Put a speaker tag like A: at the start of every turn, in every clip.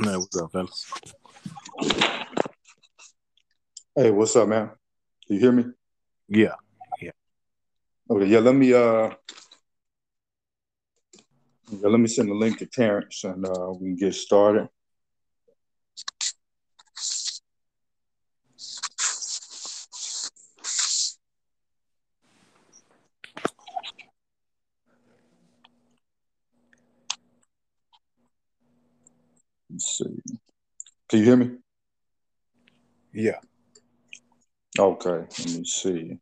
A: Man, what's up, fellas?
B: Hey, what's up, man? You hear me?
A: Yeah. Yeah.
B: Okay, yeah, let me uh yeah, let me send the link to Terrence and uh we can get started. Can you hear me?
A: Yeah.
B: Okay, let me see.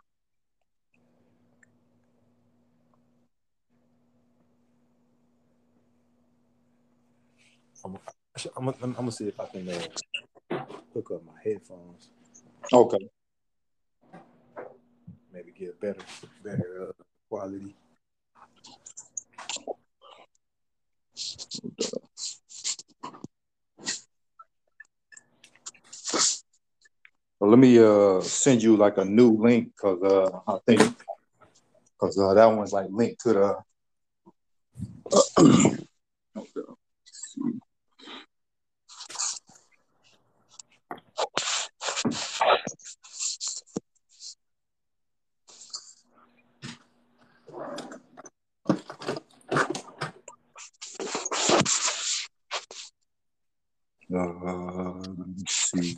A: I'm, I'm, I'm, gonna see if I can uh, hook up my headphones.
B: Okay.
A: Maybe get better, better uh, quality.
B: Well, let me uh send you like a new link because uh I think because uh, that one's like linked to the. Uh, let me see.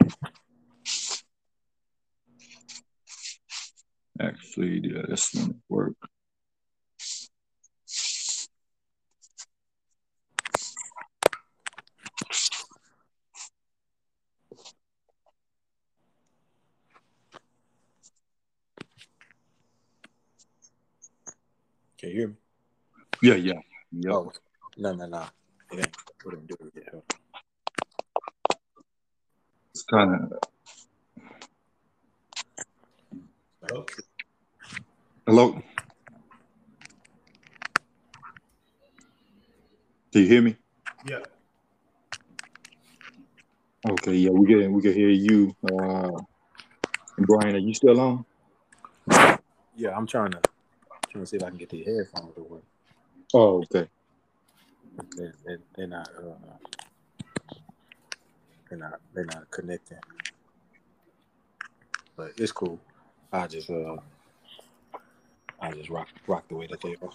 B: Yeah, this one work.
A: Can you hear me?
B: Yeah, yeah, yep.
A: Oh, no, no, no. It ain't. Do it yet.
B: It's kind of
A: on.
B: Hello. Do you hear me?
A: Yeah.
B: Okay, yeah, we can we can hear you. Uh, Brian, are you still on?
A: Yeah, I'm trying to trying to see if I can get the headphones to work.
B: Oh, okay.
A: They're, they're, they're not. Uh, they're not. They're not connecting. But it's cool. I just uh, I just rock rock the way that they are.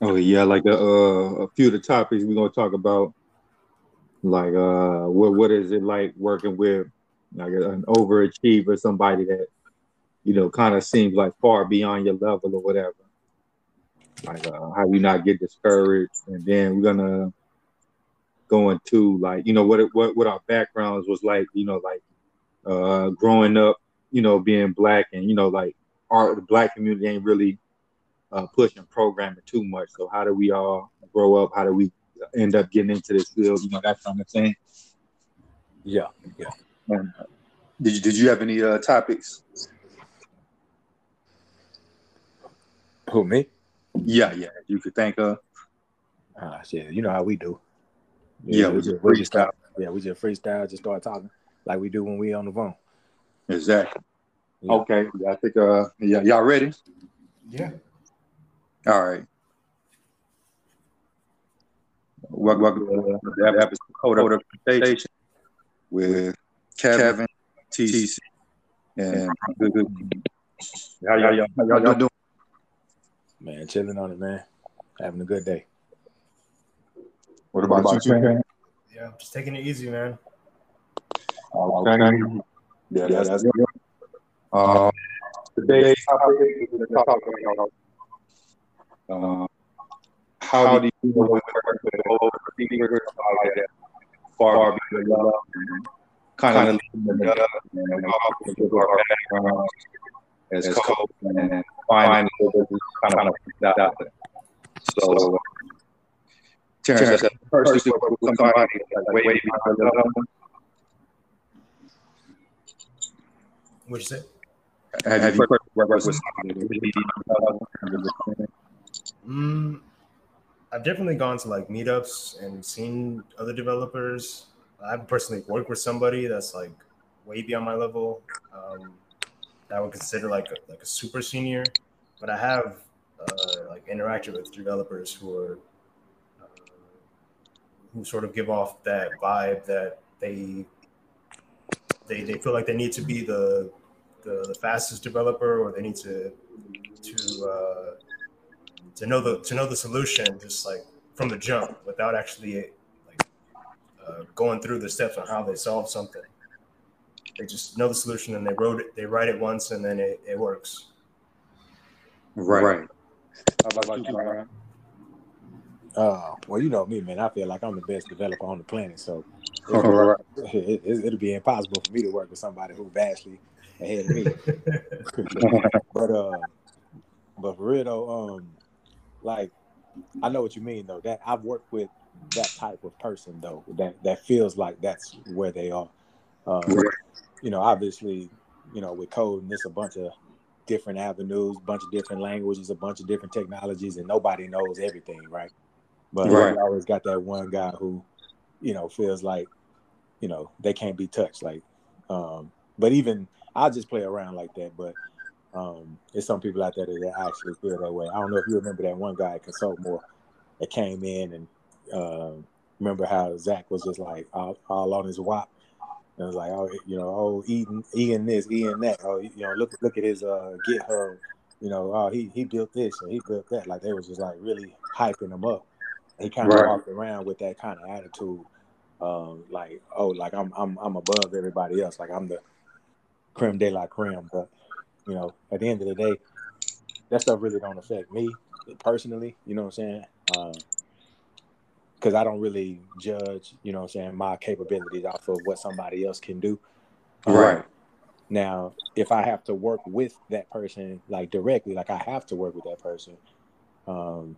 B: Oh yeah, like a, uh, a few of the topics we're gonna talk about, like uh, what what is it like working with like an overachiever, somebody that you know kind of seems like far beyond your level or whatever. Like uh, how you not get discouraged, and then we're gonna go into like you know what it, what what our backgrounds was like, you know, like uh, growing up, you know, being black, and you know, like our the black community ain't really uh, pushing programming too much. So how do we all grow up? How do we end up getting into this field? You know, that kind of thing.
A: Yeah, yeah.
B: And, uh, did you did you have any uh, topics?
A: Who me?
B: Yeah, yeah. You could think of.
A: Ah, shit. You know how we do.
B: Yeah,
A: we
B: we
A: just
B: just
A: we just
B: freestyle.
A: start, yeah, we just freestyle, just start talking like we do when we on the phone.
B: Exactly.
A: Yeah.
B: Okay. I think. Uh, yeah, y'all ready?
A: Yeah.
B: All right. Welcome, welcome to the episode Code of Conversation with Kevin, TC, and good, good. How y'all, y'all, how y'all doing?
A: Man, chilling on it, man. Having a good day.
B: What about, you, Kevin?
C: Yeah, just taking it easy, man.
B: Okay. Yeah, that's, that's good. Uh, today's topic is going to talk about uh, how do you know when working with overthinkers like far beyond your level, kind of leaving them up and walking through our backgrounds as coach and find kind of out there. So, Terrence, that's the first thing with somebody like way beyond your level.
C: What'd you say?
B: Have you worked with somebody way beyond your?
C: Mm, I've definitely gone to like meetups and seen other developers. I've personally worked with somebody that's like way beyond my level. Um, that I would consider like a, like a super senior, but I have uh, like interacted with developers who are uh, who sort of give off that vibe that they they, they feel like they need to be the, the, the fastest developer or they need to to uh, to know the to know the solution just like from the jump without actually like uh, going through the steps on how they solve something. They just know the solution and they wrote it. They write it once and then it, it works.
B: Right. right. How about you, Brian?
A: Uh, well, you know me, man. I feel like I'm the best developer on the planet, so it'll, it, will it, be impossible for me to work with somebody who vastly ahead of me. but uh, but for real though, um, like I know what you mean though. That I've worked with that type of person though. That that feels like that's where they are. Um, you know, obviously, you know, with code and it's a bunch of different avenues, bunch of different languages, a bunch of different technologies, and nobody knows everything, right? But right. always got that one guy who, you know, feels like, you know, they can't be touched. Like, um, but even I'll just play around like that. But um, there's some people out there that actually feel that way. I don't know if you remember that one guy, Consult More, that came in and uh, remember how Zach was just like all, all on his wop. And it was like, oh, you know, oh, eating, eating this, eating that. Oh, you know, look, look at his uh, GitHub. You know, oh, he he built this and he built that. Like they was just like really hyping him up. He kind of right. walked around with that kind of attitude, um, like, oh, like I'm I'm I'm above everybody else. Like I'm the creme de la creme. But you know, at the end of the day, that stuff really don't affect me personally. You know what I'm saying? Because uh, I don't really judge, you know what I'm saying, my capabilities off of what somebody else can do.
B: Um, right.
A: Now, if I have to work with that person, like directly, like I have to work with that person, um,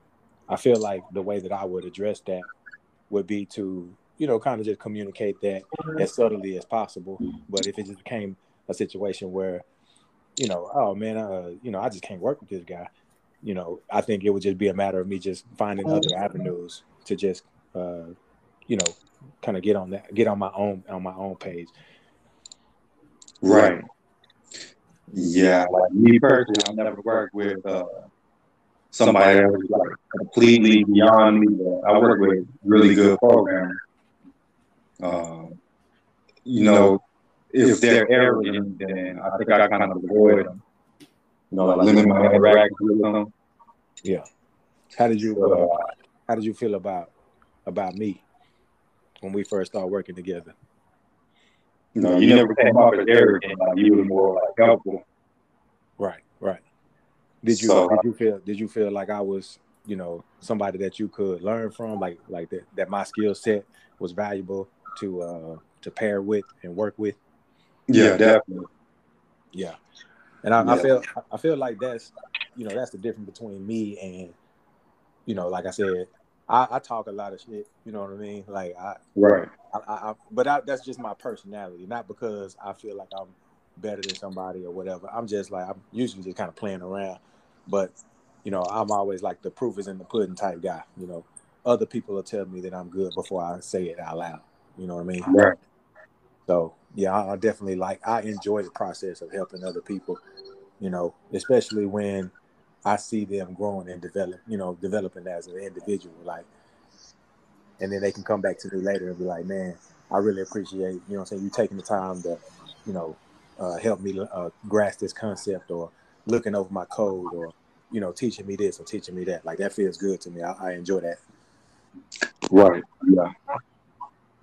A: I feel like the way that I would address that would be to, you know, kind of just communicate that as subtly as possible. But if it just became a situation where, you know, oh man, uh, you know, I just can't work with this guy. You know, I think it would just be a matter of me just finding other avenues to just, uh, you know, kind of get on that, get on my own on my own page.
B: Right. Yeah, like me personally, I've never worked with uh, somebody that was like completely beyond me. I work with really good programmers. Um, you know, if they're arrogant, then I think I kind of avoid them. You know, like limit my interactions with them.
A: Yeah. How did you uh, How did you feel about about me when we first started working together?
B: You know, you, you never came off as arrogant. Like you were more like helpful.
A: Right. Right. Did you so, did you feel did you feel like I was you know somebody that you could learn from like like that that my skill set was valuable to uh to pair with and work with?
B: Yeah, definitely.
A: Yeah, and I, yeah. I feel I feel like that's you know that's the difference between me and you know like I said I, I, talk a lot of shit. You know what I mean? Like I
B: right.
A: I, I, but I, that's just my personality, not because I feel like I'm better than somebody or whatever. I'm just like I'm usually just kind of playing around, but you know I'm always like the proof is in the pudding type guy. You know, other people will tell me that I'm good before I say it out loud. You know what I mean?
B: Right.
A: So yeah, I, I definitely like I enjoy the process of helping other people. You know, especially when I see them growing and develop, you know, developing as an individual. Like, and then they can come back to me later and be like, "Man, I really appreciate, you know, I'm saying you taking the time to, you know, uh, help me uh, grasp this concept or looking over my code or, you know, teaching me this or teaching me that. Like that feels good to me. I, I enjoy that.
B: Right. Yeah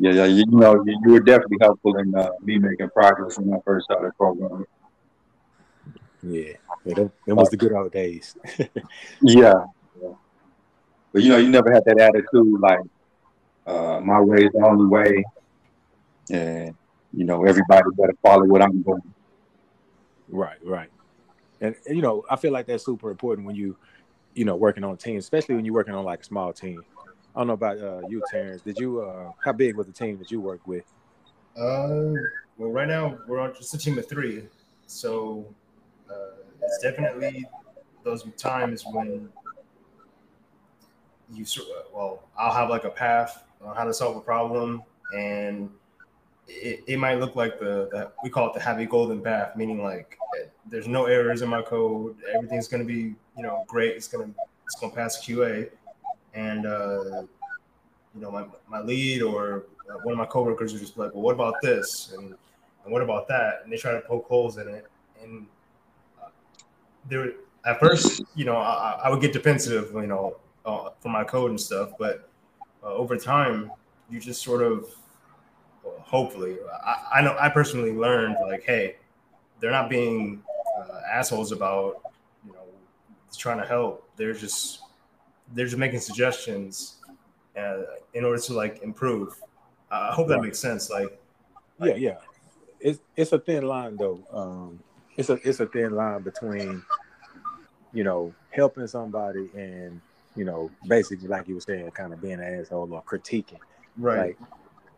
B: yeah, yeah, you know, you, you were definitely helpful in uh, me making progress when I first started programming.
A: Yeah, yeah was the good old days.
B: yeah. yeah. But you know, you never had that attitude like uh, my way is the only way, and you know, everybody better follow what I'm doing.
A: Right, right, and, and you know, I feel like that's super important when you, you know, working on teams, especially when you're working on like a small team I don't know about uh, you, Terrence. Did you? Uh, how big was the team that you worked with?
C: Uh, well, right now we're on just a team of three, so uh, it's definitely those times when you well, I'll have like a path on how to solve a problem, and it, it might look like the, the we call it the happy golden path, meaning like there's no errors in my code, everything's gonna be you know great, it's gonna it's gonna pass QA and uh, you know, my, my lead or uh, one of my coworkers would just be like, well, what about this? And, and what about that? And they try to poke holes in it. And uh, there, at first, you know, I, I would get defensive, you know, uh, for my code and stuff. But uh, over time, you just sort of, well, hopefully, I, I, know I personally learned like, hey, they're not being uh, assholes about, you know, trying to help. They're just they're just making suggestions uh, in order to like improve. I hope that makes sense. Like,
A: yeah, yeah, it's it's a thin line though. Um, it's a it's a thin line between you know helping somebody and you know basically like you were saying, kind of being an asshole or critiquing.
C: Right.
A: Like,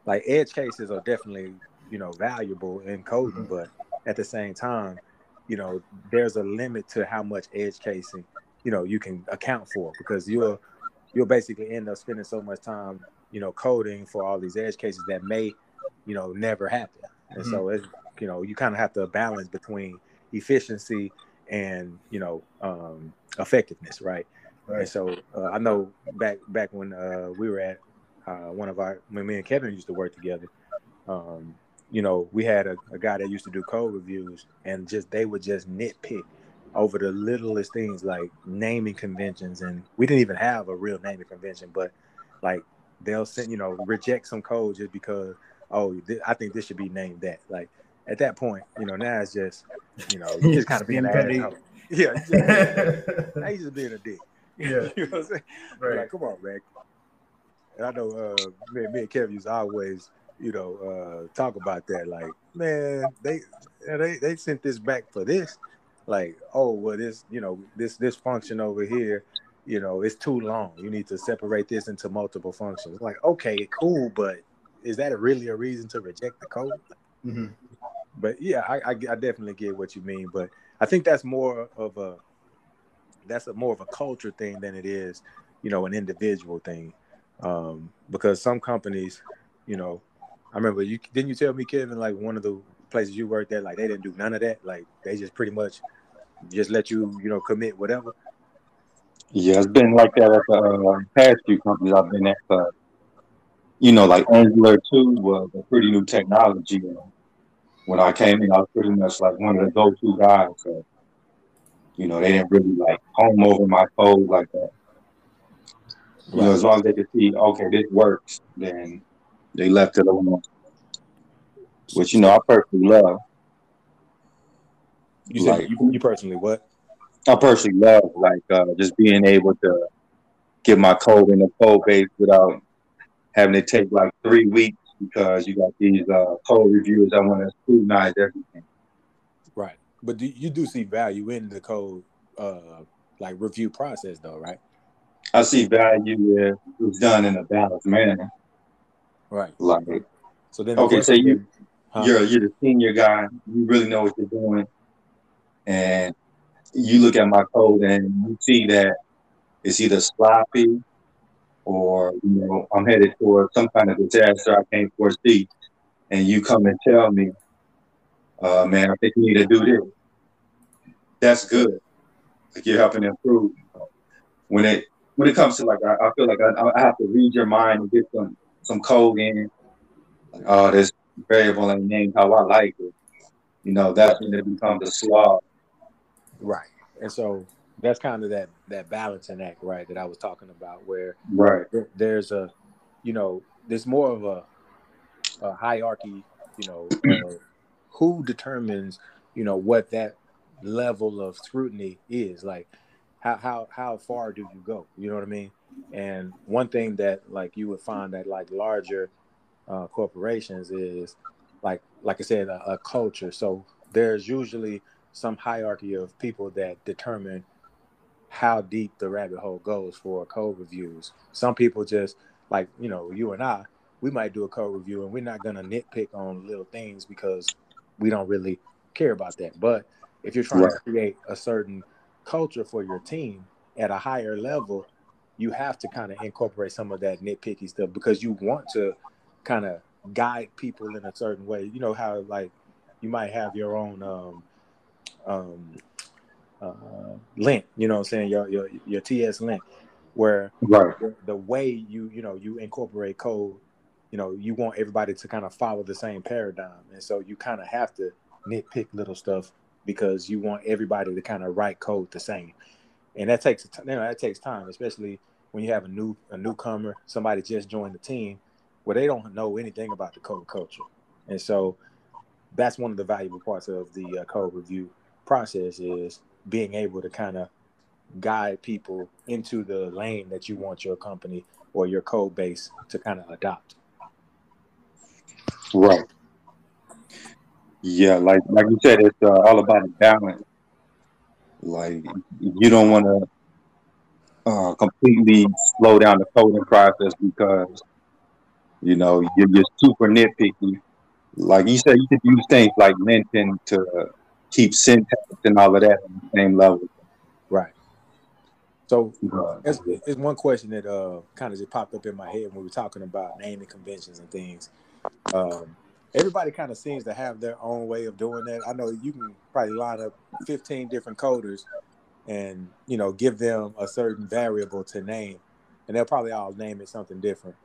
A: like edge cases are definitely you know valuable in coding, mm-hmm. but at the same time, you know, there's a limit to how much edge casing you know you can account for because you'll you'll basically end up spending so much time you know coding for all these edge cases that may you know never happen and mm-hmm. so it's you know you kind of have to balance between efficiency and you know um, effectiveness right? right and so uh, i know back back when uh, we were at uh, one of our when me and kevin used to work together um, you know we had a, a guy that used to do code reviews and just they would just nitpick over the littlest things like naming conventions and we didn't even have a real naming convention but like they'll send you know reject some code just because oh th- i think this should be named that. Like at that point you know now it's just you know you just kind of being an yeah just, now you just being a dick.
C: Yeah.
A: You know what i'm saying? Right. like come on man. And i know uh me, me and kevin used to always you know uh talk about that like man they they they sent this back for this like, oh, well, this, you know, this this function over here, you know, it's too long. You need to separate this into multiple functions. Like, okay, cool, but is that really a reason to reject the code?
C: Mm-hmm.
A: But yeah, I, I, I definitely get what you mean. But I think that's more of a that's a more of a culture thing than it is, you know, an individual thing. Um, because some companies, you know, I remember you didn't you tell me, Kevin, like one of the places you worked at, like they didn't do none of that. Like they just pretty much just let you, you know, commit whatever.
D: Yeah, it's been like that at the uh, past few companies I've been at. Uh, you know, like Angular 2 was a pretty new technology. You know. When I came in, I was pretty much like one of the go-to guys. So, you know, they didn't really like home over my code like that. You know, as long as they could see, okay, this works, then they left it alone which you know I personally love.
A: You like, said you, you personally what?
D: I personally love like uh, just being able to get my code in the code base without having to take like three weeks because you got these uh, code reviewers that want to scrutinize everything.
A: Right, but do, you do see value in the code uh, like review process though, right?
D: I see value if it's done in a balanced manner.
A: Right.
D: Like
A: so then
D: okay, so you Huh? You're you're the senior guy. You really know what you're doing, and you look at my code and you see that it's either sloppy or you know I'm headed for some kind of disaster I can't foresee, and you come and tell me, uh, "Man, I think you need to do this." That's good. Like you're helping improve. When it when it comes to like I, I feel like I, I, have to read your mind and get some some code in. Like, oh, this variable and named how I like it, you know, that's when it becomes a slog.
A: Right. And so that's kind of that that balancing act, right, that I was talking about, where
D: right
A: there's a, you know, there's more of a, a hierarchy, you know, who determines, you know, what that level of scrutiny is. Like, how how how far do you go? You know what I mean? And one thing that like you would find that like larger uh, corporations is like like I said, a, a, culture. So there's usually some hierarchy of people that determine how deep the rabbit hole goes for code reviews. Some people just like you know you and I, we might do a code review and we're not gonna nitpick on little things because we don't really care about that. But if you're trying right. to create a certain culture for your team at a higher level, you have to kind of incorporate some of that nitpicky stuff because you want to kind of guide people in a certain way. You know how like you might have your own um um uh link, you know what I'm saying, your your your TSLint. where
D: right.
A: the, the way you you know you incorporate code, you know, you want everybody to kind of follow the same paradigm, and so you kind of have to nitpick little stuff because you want everybody to kind of write code the same, and that takes you know that takes time, especially when you have a new a newcomer, somebody just joined the team, where they don't know anything about the code culture, and so that's one of the valuable parts of the uh, code review process is being able to kind of guide people into the lane that you want your company or your code base to kind of adopt.
D: Right. Yeah, like like you said, it's uh, all about the balance. Like you don't want to uh, completely slow down the coding process because you know you're just super nitpicky. Like you said, you could use things like Linten to keep syntax and all of that on the same level.
A: Right. So it's, it's one question that uh, kind of just popped up in my head when we were talking about naming conventions and things. Um, everybody kind of seems to have their own way of doing that. I know you can probably line up 15 different coders and you know give them a certain variable to name, and they'll probably all name it something different.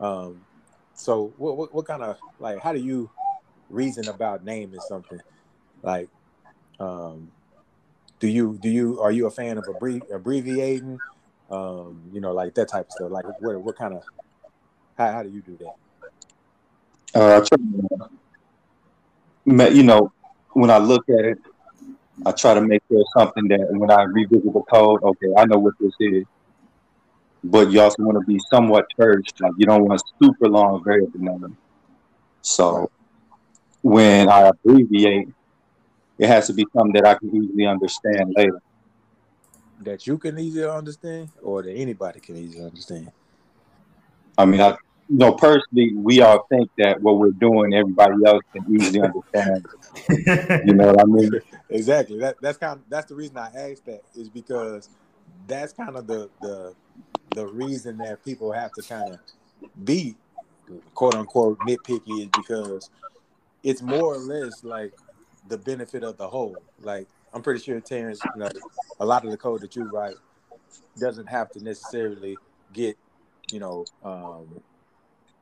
A: Um, so what, what, what kind of like how do you reason about naming something? Like, um, do you do you are you a fan of abbrevi- abbreviating? Um, you know, like that type of stuff. Like, what what kind of how, how do you do that?
D: Uh, you know, when I look at it, I try to make sure something that when I revisit the code, okay, I know what this is. But you also want to be somewhat churched. Like you don't want super long variable name. So when I abbreviate, it has to be something that I can easily understand later.
A: That you can easily understand, or that anybody can easily understand.
D: I mean, I you know personally, we all think that what we're doing, everybody else can easily understand. you know what I mean?
A: Exactly. That that's kind of that's the reason I asked that is because that's kind of the the the reason that people have to kind of be quote unquote nitpicky is because it's more or less like the benefit of the whole. Like I'm pretty sure Terrence, you know, a lot of the code that you write doesn't have to necessarily get, you know, um,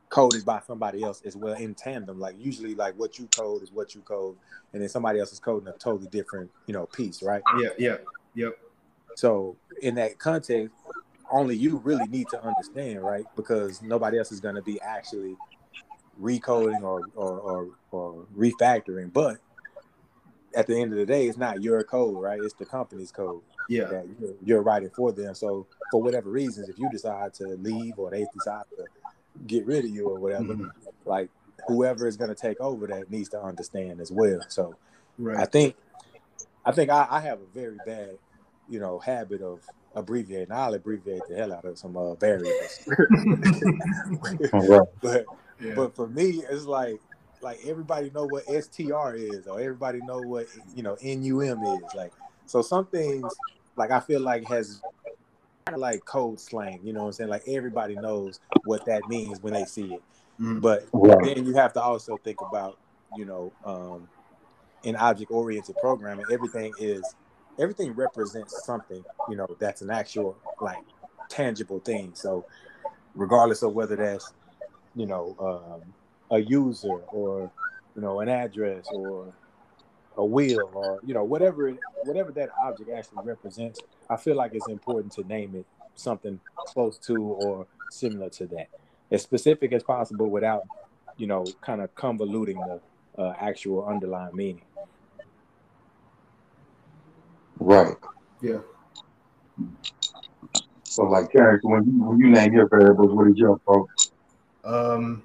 A: coded by somebody else as well in tandem. Like usually, like what you code is what you code, and then somebody else is coding a totally different, you know, piece, right?
C: Yeah, yeah, yep.
A: So in that context, only you really need to understand, right? Because nobody else is going to be actually recoding or, or or or refactoring. But at the end of the day, it's not your code, right? It's the company's code.
C: Yeah,
A: that you're, you're writing for them. So for whatever reasons, if you decide to leave or they decide to get rid of you or whatever, mm-hmm. like whoever is going to take over that needs to understand as well. So right. I think I think I, I, have a very bad, you know, habit of abbreviating. I'll abbreviate the hell out of some uh, variables. but yeah. but for me, it's like like everybody know what STR is, or everybody know what you know NUM is. Like so, some things like I feel like has kind of like code slang. You know what I'm saying? Like everybody knows what that means when they see it. Mm-hmm. But then you have to also think about you know um, in object oriented programming, everything is everything represents something. You know that's an actual like tangible thing. So regardless of whether that's you know um, a user or you know an address or a wheel or you know whatever whatever that object actually represents i feel like it's important to name it something close to or similar to that as specific as possible without you know kind of convoluting the uh, actual underlying meaning
D: right.
C: Yeah.
D: So like Terrence, when you when you name your variables what is your approach?
C: Um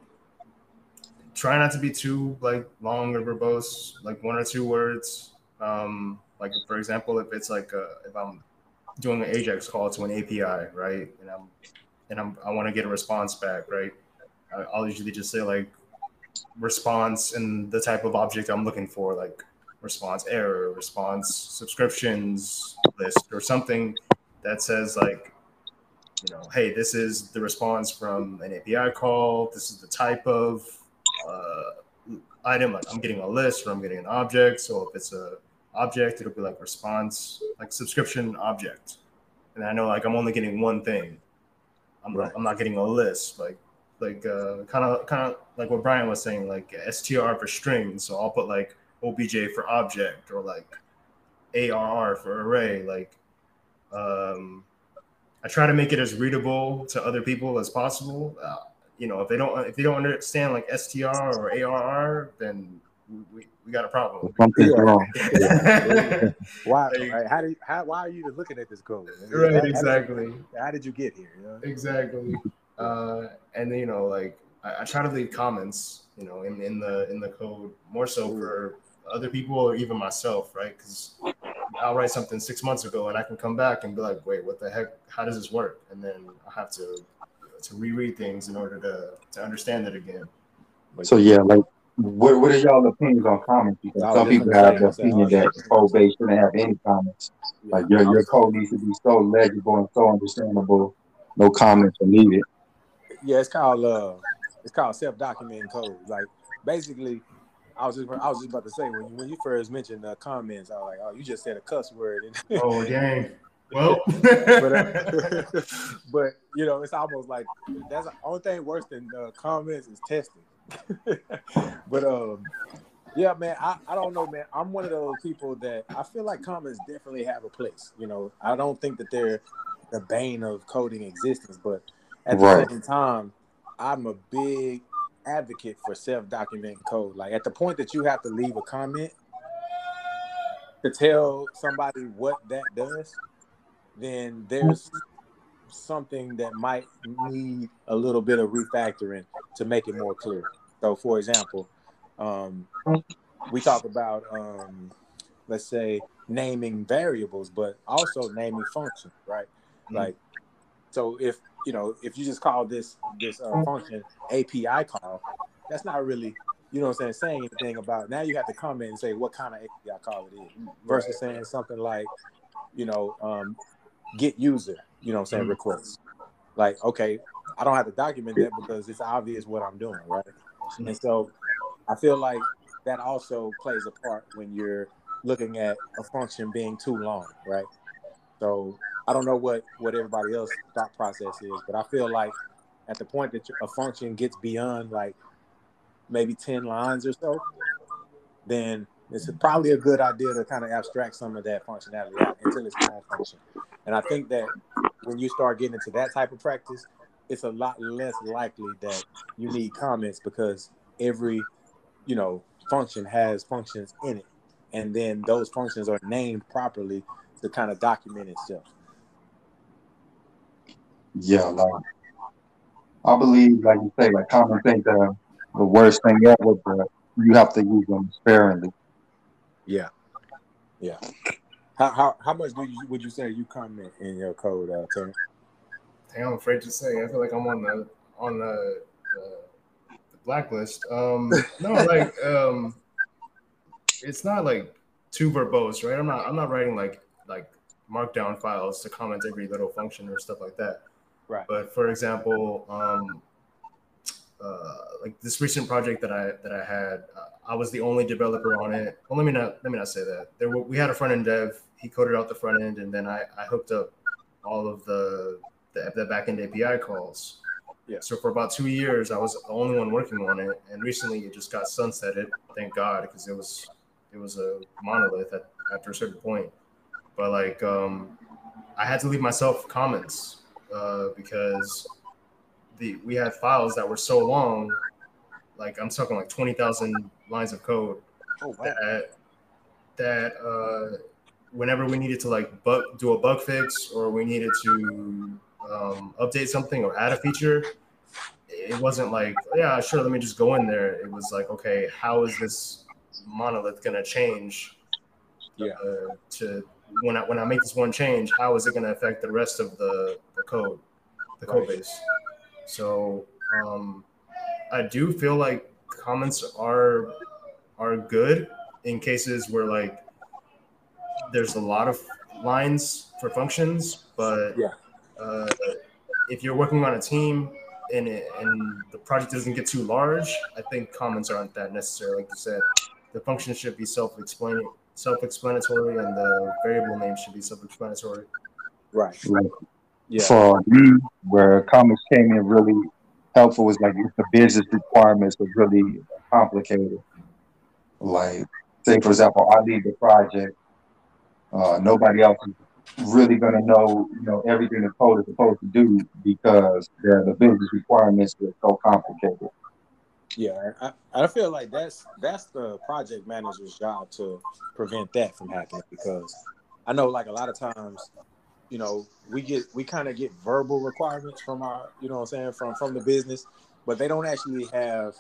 C: try not to be too like long or verbose, like one or two words. Um, like for example, if it's like a, if I'm doing an Ajax call to an API, right, and I'm and I'm I want to get a response back, right, I'll usually just say like response and the type of object I'm looking for, like response error, response subscriptions list, or something that says like you know, hey, this is the response from an API call. This is the type of uh, item, like I'm getting a list or I'm getting an object. So if it's a object, it'll be like response, like subscription object. And I know like I'm only getting one thing. I'm right. I'm not getting a list like like kind of kind of like what Brian was saying, like str for string. So I'll put like obj for object or like arr for array. Like um, I try to make it as readable to other people as possible. Uh, you know, if they don't if they don't understand like str or arr, then we, we got a problem. Something's wrong.
A: why? Right, how do you, how why are you looking at this code?
C: Right, how, exactly.
A: How did, you, how did you get here? You know?
C: Exactly. Uh, and then, you know, like I, I, try to leave comments, you know, in, in the in the code more so for other people or even myself, right? Because I'll write something six months ago and I can come back and be like, wait, what the heck? How does this work? And then I have to to reread things in order to to understand it again.
B: So yeah, like what what are y'all opinions on comments? Because some people have the opinion that code base shouldn't have any comments. Like your your code needs to be so legible and so understandable. No comments are needed.
A: Yeah, it's called uh, it's called self-documenting code. Like basically, I was just I was just about to say when you, when you first mentioned the comments, I was like, oh, you just said a cuss word.
C: oh dang. Well,
A: but, uh, but you know, it's almost like that's the only thing worse than uh, comments is testing. but um, yeah, man, I, I don't know, man. I'm one of those people that I feel like comments definitely have a place. You know, I don't think that they're the bane of coding existence, but at the right. same time, I'm a big advocate for self-documenting code. Like at the point that you have to leave a comment to tell somebody what that does, then there's something that might need a little bit of refactoring to make it more clear. So, for example, um, we talk about, um, let's say, naming variables, but also naming functions, right? Mm-hmm. Like, so if you know, if you just call this this uh, function API call, that's not really, you know, what I'm saying, saying anything about. Now you have to comment and say what kind of API call it is, versus saying something like, you know, um, get user, you know, what I'm saying mm-hmm. request. Like, okay, I don't have to document that because it's obvious what I'm doing, right? Mm-hmm. And so, I feel like that also plays a part when you're looking at a function being too long, right? So I don't know what what everybody else thought process is, but I feel like at the point that a function gets beyond like maybe ten lines or so, then it's probably a good idea to kind of abstract some of that functionality out until it's function. And I think that when you start getting into that type of practice, it's a lot less likely that you need comments because every, you know, function has functions in it. And then those functions are named properly to kind of document itself.
B: Yeah, like I believe, like you say, like common think the the worst thing ever, but you have to use them sparingly.
A: Yeah, yeah. How how, how much do you would you say you comment in your code, uh, Tony?
C: I'm afraid to say. I feel like I'm on the on the, the, the blacklist. Um, no, like um, it's not like too verbose, right? I'm not I'm not writing like like markdown files to comment every little function or stuff like that.
A: Right.
C: But for example, um, uh, like this recent project that I that I had, uh, I was the only developer on it. Well, let me not let me not say that. There were, we had a front end dev. He coded out the front end, and then I, I hooked up all of the the, the back end API calls.
A: Yeah.
C: So for about two years, I was the only one working on it, and recently it just got sunsetted. Thank God, because it was it was a monolith at, after a certain point. But like, um, I had to leave myself comments uh, because the we had files that were so long, like I'm talking like twenty thousand lines of code.
A: Oh, wow.
C: That that uh, whenever we needed to like bug, do a bug fix or we needed to um, update something or add a feature, it wasn't like yeah sure let me just go in there. It was like okay how is this monolith gonna change?
A: Yeah.
C: Uh, to when I when I make this one change, how is it going to affect the rest of the, the code, the code base? So um, I do feel like comments are are good in cases where like there's a lot of lines for functions, but
A: yeah.
C: uh, if you're working on a team and it, and the project doesn't get too large, I think comments aren't that necessary. Like you said, the function should be self-explaining self-explanatory and the variable name should be self-explanatory.
A: Right. Right.
D: Yeah. For me, where comics came in really helpful was like the business requirements was really complicated. Like, say for example, I lead the project. Uh, nobody else is really gonna know, you know, everything the code is supposed to do because the, the business requirements are so complicated.
A: Yeah, I, I feel like that's that's the project manager's job to prevent that from happening because I know like a lot of times, you know, we get we kind of get verbal requirements from our, you know, what I'm saying from from the business, but they don't actually have,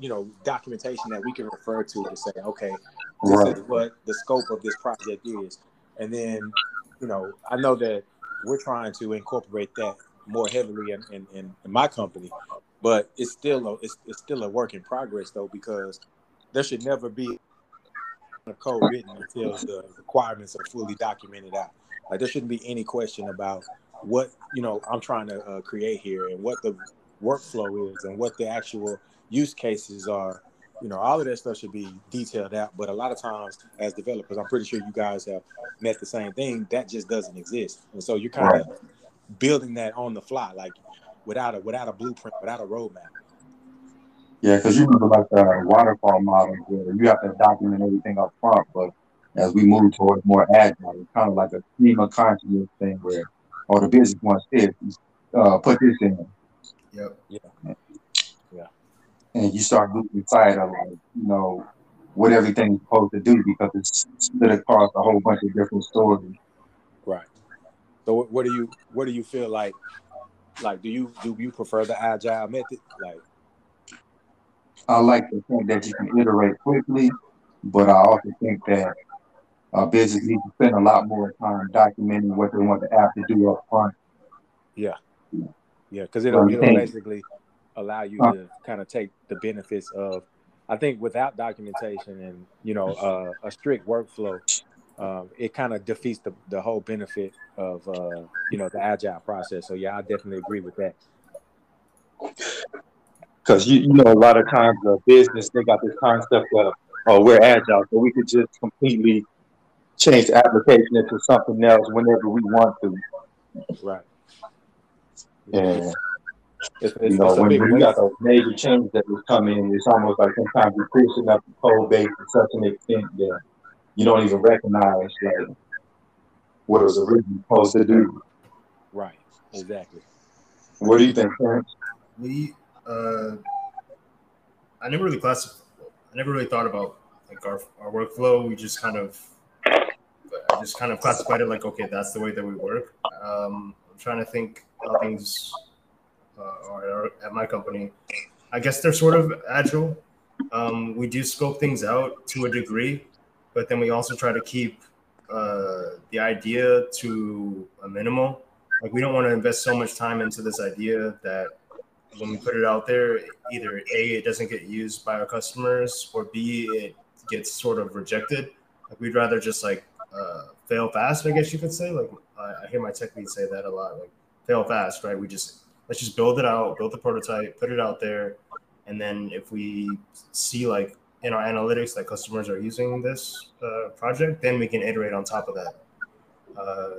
A: you know, documentation that we can refer to to say, okay, this right. is what the scope of this project is, and then, you know, I know that we're trying to incorporate that more heavily in, in, in my company but it's still a it's, it's still a work in progress though because there should never be a code written until the requirements are fully documented out. Like there shouldn't be any question about what you know I'm trying to uh, create here and what the workflow is and what the actual use cases are. You know, all of that stuff should be detailed out. But a lot of times, as developers, I'm pretty sure you guys have met the same thing. That just doesn't exist, and so you're kind of right. building that on the fly. Like without a without a blueprint, without a roadmap.
D: Yeah, because you remember like the waterfall model where you have to document everything up front, but as we move towards more agile, it's kind of like a stream of consciousness thing where, or oh, the business wants this, uh, put this in.
C: Yep.
A: Yeah. Yeah.
D: And you start losing sight of like, you know, what everything's supposed to do because it's split across a whole bunch of different stories.
A: Right. So what do you what do you feel like like, do you do you prefer the agile method? Like,
D: I like to think that you can iterate quickly, but I also think that a business needs to spend a lot more time documenting what they want the app to do up front.
A: Yeah, yeah, because it'll, it'll basically allow you uh, to kind of take the benefits of. I think without documentation and you know uh, a strict workflow, um, it kind of defeats the, the whole benefit of uh, you know the agile process. So yeah, I definitely agree with that.
D: Because you, you know a lot of times the business they got this concept of oh we're agile, so we could just completely change the application into something else whenever we want to.
A: Right.
D: Yeah. It's, it's, you know, when you got those major changes that was coming, it's almost like sometimes you're pushing up the code base to such an extent that you don't even recognize like what it was originally supposed to do.
A: Right. Exactly.
D: What do you think, Terrence?
C: We, uh, I never really classified. I never really thought about like our, our workflow. We just kind of, I just kind of classified it like, okay, that's the way that we work. Um, I'm trying to think how things uh, are at my company. I guess they're sort of agile. Um, we do scope things out to a degree, but then we also try to keep uh, the idea to a minimal. Like we don't want to invest so much time into this idea that when we put it out there, either a it doesn't get used by our customers, or b it gets sort of rejected. Like we'd rather just like uh, fail fast, I guess you could say. Like I, I hear my tech lead say that a lot. Like fail fast, right? We just let's just build it out, build the prototype, put it out there, and then if we see like in our analytics that customers are using this uh, project, then we can iterate on top of that. Uh,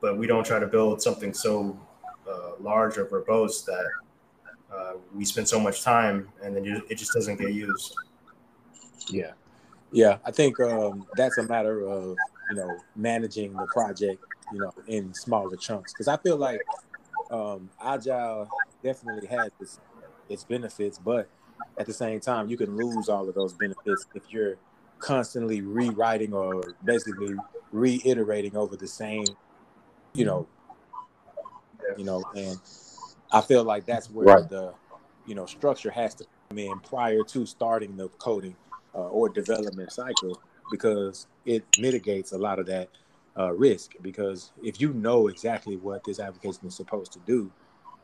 C: but we don't try to build something so uh, large or verbose that uh, we spend so much time and then it just doesn't get used.
A: Yeah, yeah. I think um, that's a matter of you know managing the project, you know, in smaller chunks. Because I feel like um, agile definitely has its, its benefits, but at the same time, you can lose all of those benefits if you're constantly rewriting or basically reiterating over the same, you know, you know, and I feel like that's where right. the, you know, structure has to come in prior to starting the coding uh, or development cycle because it mitigates a lot of that uh, risk. Because if you know exactly what this application is supposed to do,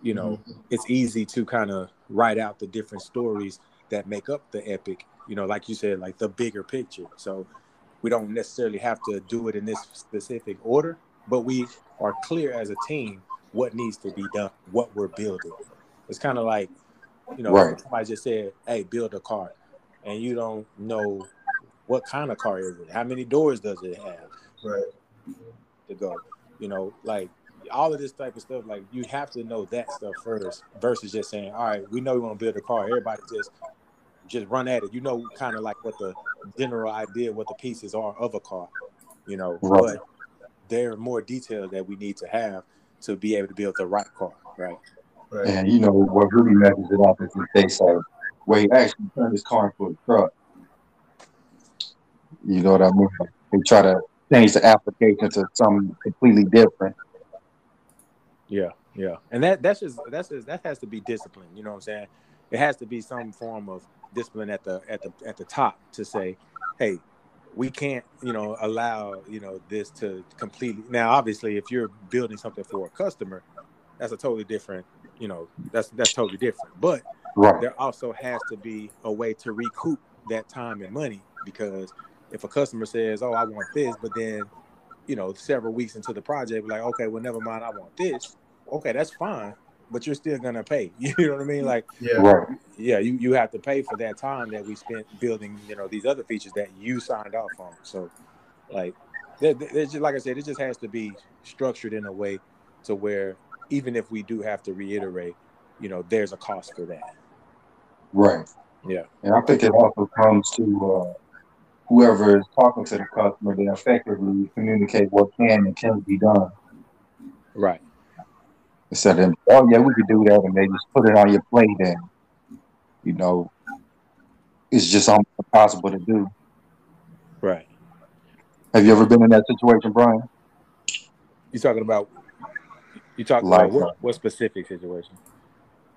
A: you know, mm-hmm. it's easy to kind of write out the different stories that make up the epic, you know, like you said, like the bigger picture. So we don't necessarily have to do it in this specific order, but we are clear as a team what needs to be done, what we're building. It's kind of like, you know, right. somebody just said, hey, build a car. And you don't know what kind of car is it? How many doors does it have?
C: Right.
A: To go. You know, like all of this type of stuff, like you have to know that stuff first versus just saying, all right, we know we want to build a car. Everybody just just run at it. You know, kind of like what the general idea, what the pieces are of a car, you know, right. but there are more details that we need to have to be able to build the right car, right?
D: right. And you know what really messes it up is if they say, "Well, he actually turned this car into a truck." You know what I mean? They try to change the application to something completely different.
A: Yeah, yeah, and that that's just that's just, that has to be discipline. You know what I'm saying? It has to be some form of discipline at the at the at the top to say, hey, we can't you know allow you know this to completely. Now, obviously, if you're building something for a customer, that's a totally different. You know, that's that's totally different. But right. there also has to be a way to recoup that time and money because if a customer says, "Oh, I want this," but then you know, several weeks into the project, like, okay, well, never mind, I want this. Okay, that's fine, but you're still gonna pay. You know what I mean? Like,
D: yeah, right.
A: yeah, you you have to pay for that time that we spent building, you know, these other features that you signed off on. So, like, there's just like I said, it just has to be structured in a way to where even if we do have to reiterate, you know, there's a cost for that.
D: Right.
A: Yeah.
D: And I think it also comes to uh, whoever is talking to the customer, they effectively communicate what can and can't be done.
A: Right.
D: Instead of, oh yeah, we could do that, and they just put it on your plate, and you know, it's just almost impossible to do.
A: Right.
D: Have you ever been in that situation, Brian?
A: You talking about? You talking like, about what, what specific situation?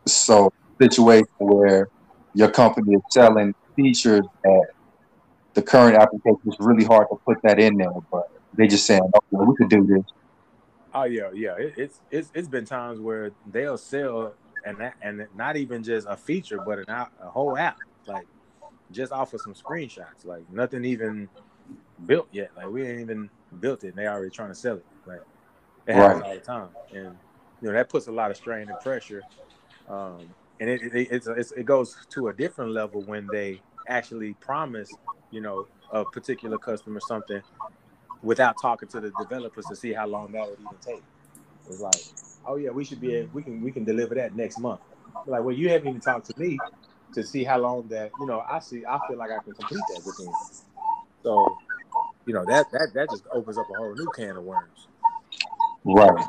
D: So, situation where your company is selling features that the current application is really hard to put that in there, but they just saying, "Okay, we could do this."
A: Oh yeah, yeah. It, it's it's it's been times where they'll sell and that, and not even just a feature, but an a whole app, like just off of some screenshots, like nothing even built yet. Like we ain't even built it, and they already trying to sell it. Like it happens right. all the time, and you know that puts a lot of strain and pressure. Um, and it, it, it's, it's, it goes to a different level when they actually promise you know, a particular customer something without talking to the developers to see how long that would even take. It's like, oh yeah, we should be we can we can deliver that next month. Like, well, you haven't even talked to me to see how long that you know. I see. I feel like I can complete that within. So, you know that that that just opens up a whole new can of worms.
D: Right.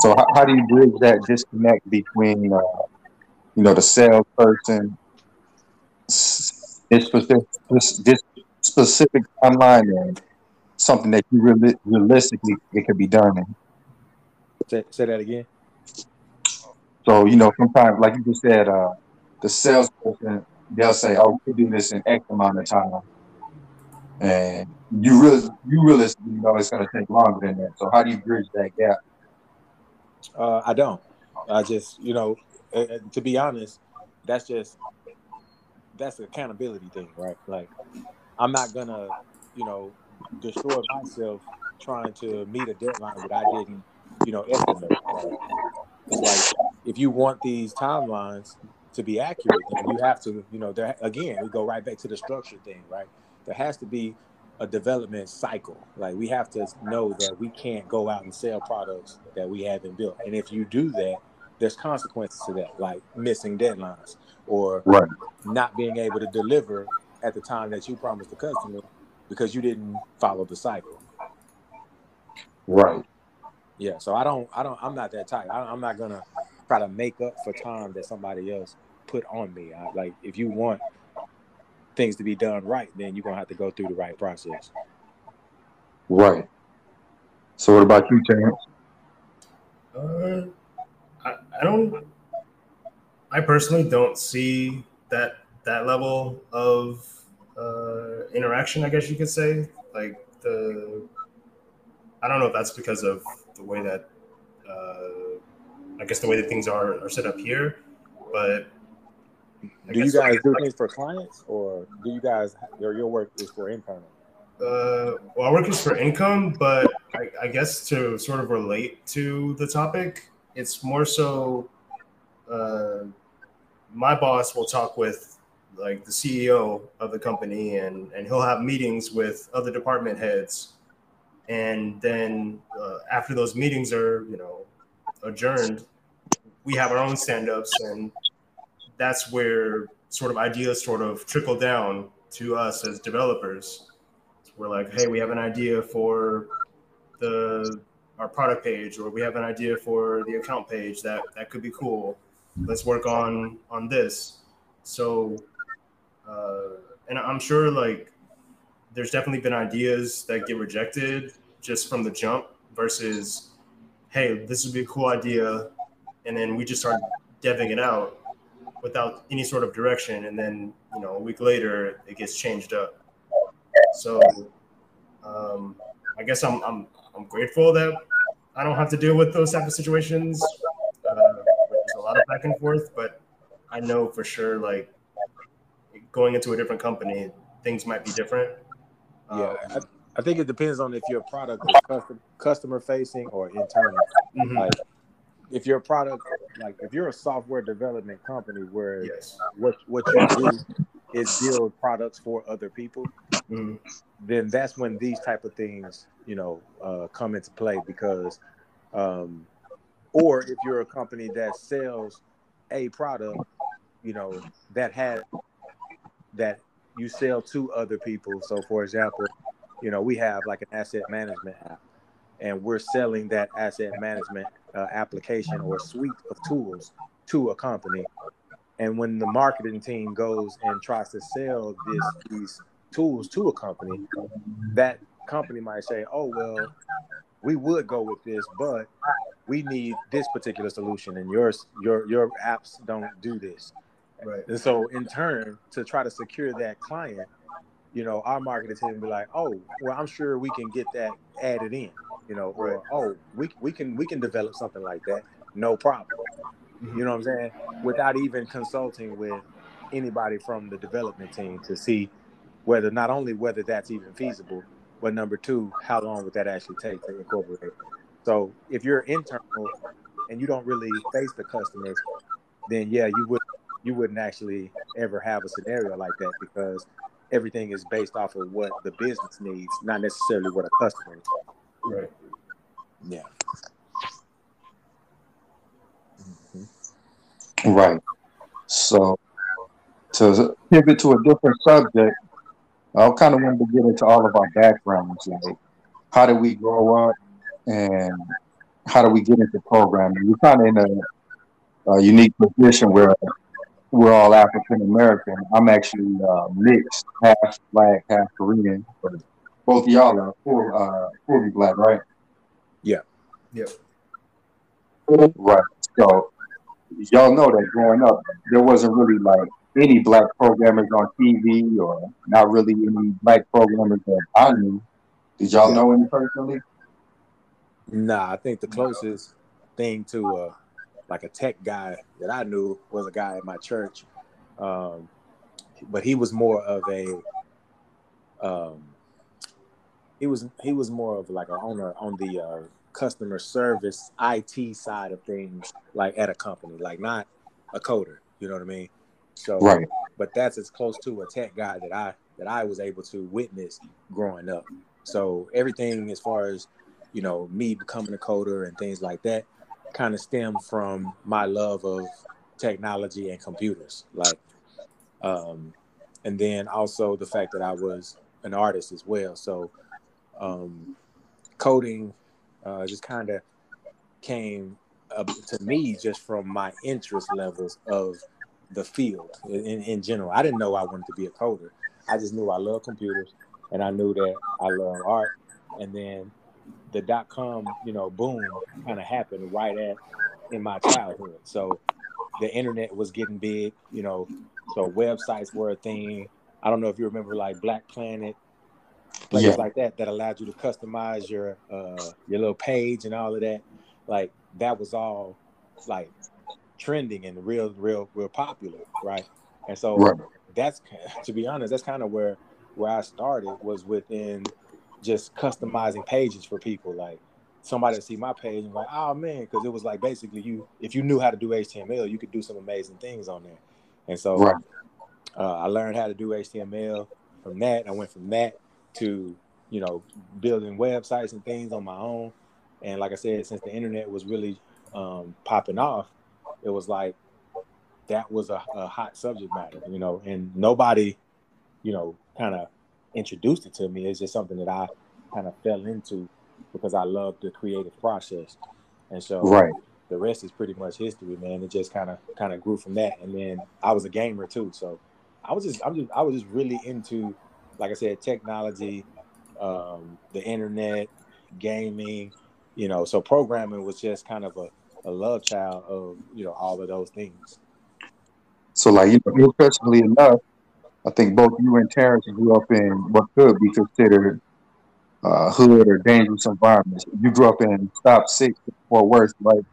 D: So how, how do you bridge that disconnect between, uh, you know, the salesperson this specific this, this specific timeline and something that you really realistically it could be done in.
A: Say, say that again.
D: So you know, sometimes, like you just said, uh, the salesperson they'll say, "Oh, we can do this in X amount of time," and you really, you realistically know it's going to take longer than that. So how do you bridge that gap?
A: Uh, I don't. I just, you know, uh, to be honest, that's just that's accountability thing, right? Like I'm not gonna, you know, destroy myself trying to meet a deadline that I didn't, you know, estimate. It's like if you want these timelines to be accurate, then you have to, you know, there again, we go right back to the structure thing, right? There has to be a development cycle. Like we have to know that we can't go out and sell products that we haven't built. And if you do that, there's consequences to that, like missing deadlines or
D: right.
A: not being able to deliver at the time that you promised the customer because you didn't follow the cycle.
D: Right.
A: Yeah. So I don't. I don't. I'm not that type. I, am not gonna try to make up for time that somebody else put on me. I, like if you want things to be done right, then you're gonna have to go through the right process.
D: Right. So what about you, Terrence?
C: Uh, I, I don't I personally don't see that that level of uh, interaction. I guess you could say, like the. I don't know if that's because of the way that, uh, I guess the way that things are are set up here, but.
A: I do you guys do things for clients, or do you guys your your work is for internal?
C: Uh, well, our work is for income, but I, I guess to sort of relate to the topic, it's more so uh, my boss will talk with like the CEO of the company and and he'll have meetings with other department heads and then uh, after those meetings are you know adjourned, we have our own stand-ups, and that's where sort of ideas sort of trickle down to us as developers. We're like, hey, we have an idea for the our product page, or we have an idea for the account page that that could be cool. Let's work on on this. So, uh, and I'm sure like there's definitely been ideas that get rejected just from the jump versus, hey, this would be a cool idea, and then we just start deving it out without any sort of direction, and then you know a week later it gets changed up. So um, I guess I'm I'm I'm grateful that I don't have to deal with those type of situations. Lot of back and forth, but I know for sure like going into a different company, things might be different.
A: Yeah, um, I, I, think it depends on if your product is custom, customer facing or internal. Mm-hmm. Like if your product, like if you're a software development company where yes. what what you do is build products for other people, mm-hmm. then that's when these type of things, you know, uh, come into play because, um, or if you're a company that sells a product, you know, that has that you sell to other people. So, for example, you know, we have like an asset management app, and we're selling that asset management uh, application or suite of tools to a company. And when the marketing team goes and tries to sell this these tools to a company, that company might say, "Oh well, we would go with this, but we need this particular solution, and yours your your apps don't do this." Right. And so, in turn, to try to secure that client, you know, our marketing team be like, "Oh, well, I'm sure we can get that added in." you know, or right. oh, we we can we can develop something like that, no problem. Mm-hmm. You know what I'm saying? Without even consulting with anybody from the development team to see whether not only whether that's even feasible, but number two, how long would that actually take to incorporate? So if you're internal and you don't really face the customers, then yeah, you would you wouldn't actually ever have a scenario like that because everything is based off of what the business needs, not necessarily what a customer needs.
C: Right.
A: Yeah.
D: Mm-hmm. Right. So to pivot to a different subject, I kind of wanted to get into all of our backgrounds, like how did we grow up and how do we get into programming? We're kind of in a, a unique position where we're all African American. I'm actually uh, mixed, half black, half Korean, but both of y'all are full, uh, fully black, right?
A: Yeah.
C: Yep.
D: Right. So y'all know that growing up, there wasn't really like any black programmers on TV or not really any black programmers that I knew. Did y'all know any personally?
A: Nah, I think the closest thing to a like a tech guy that I knew was a guy at my church, um, but he was more of a um, he was he was more of like a owner on the uh, customer service IT side of things, like at a company, like not a coder. You know what I mean? So,
D: right.
A: But that's as close to a tech guy that I that I was able to witness growing up. So everything as far as you know me becoming a coder and things like that kind of stem from my love of technology and computers like um and then also the fact that I was an artist as well so um, coding uh, just kind of came up to me just from my interest levels of the field in, in general. I didn't know I wanted to be a coder. I just knew I love computers and I knew that I love art. And then the dot com, you know, boom kind of happened right at in my childhood. So the internet was getting big, you know, so websites were a thing. I don't know if you remember like Black Planet places yeah. like that that allowed you to customize your uh your little page and all of that like that was all like trending and real real real popular right and so right. that's to be honest that's kind of where where i started was within just customizing pages for people like somebody see my page and like oh man because it was like basically you if you knew how to do html you could do some amazing things on there and so right. uh, i learned how to do html from that i went from that to you know, building websites and things on my own. And like I said, since the internet was really um, popping off, it was like that was a, a hot subject matter, you know, and nobody, you know, kind of introduced it to me. It's just something that I kind of fell into because I love the creative process. And so
D: Right.
A: the rest is pretty much history, man. It just kind of kind of grew from that. And then I was a gamer too, so I was just I'm just I was just really into, like I said, technology, um, the internet, gaming, you know. So programming was just kind of a, a love child of you know all of those things.
D: So, like, you know, interestingly enough, I think both you and Terrence grew up in what could be considered uh, hood or dangerous environments. You grew up in Stop Six or worse, right?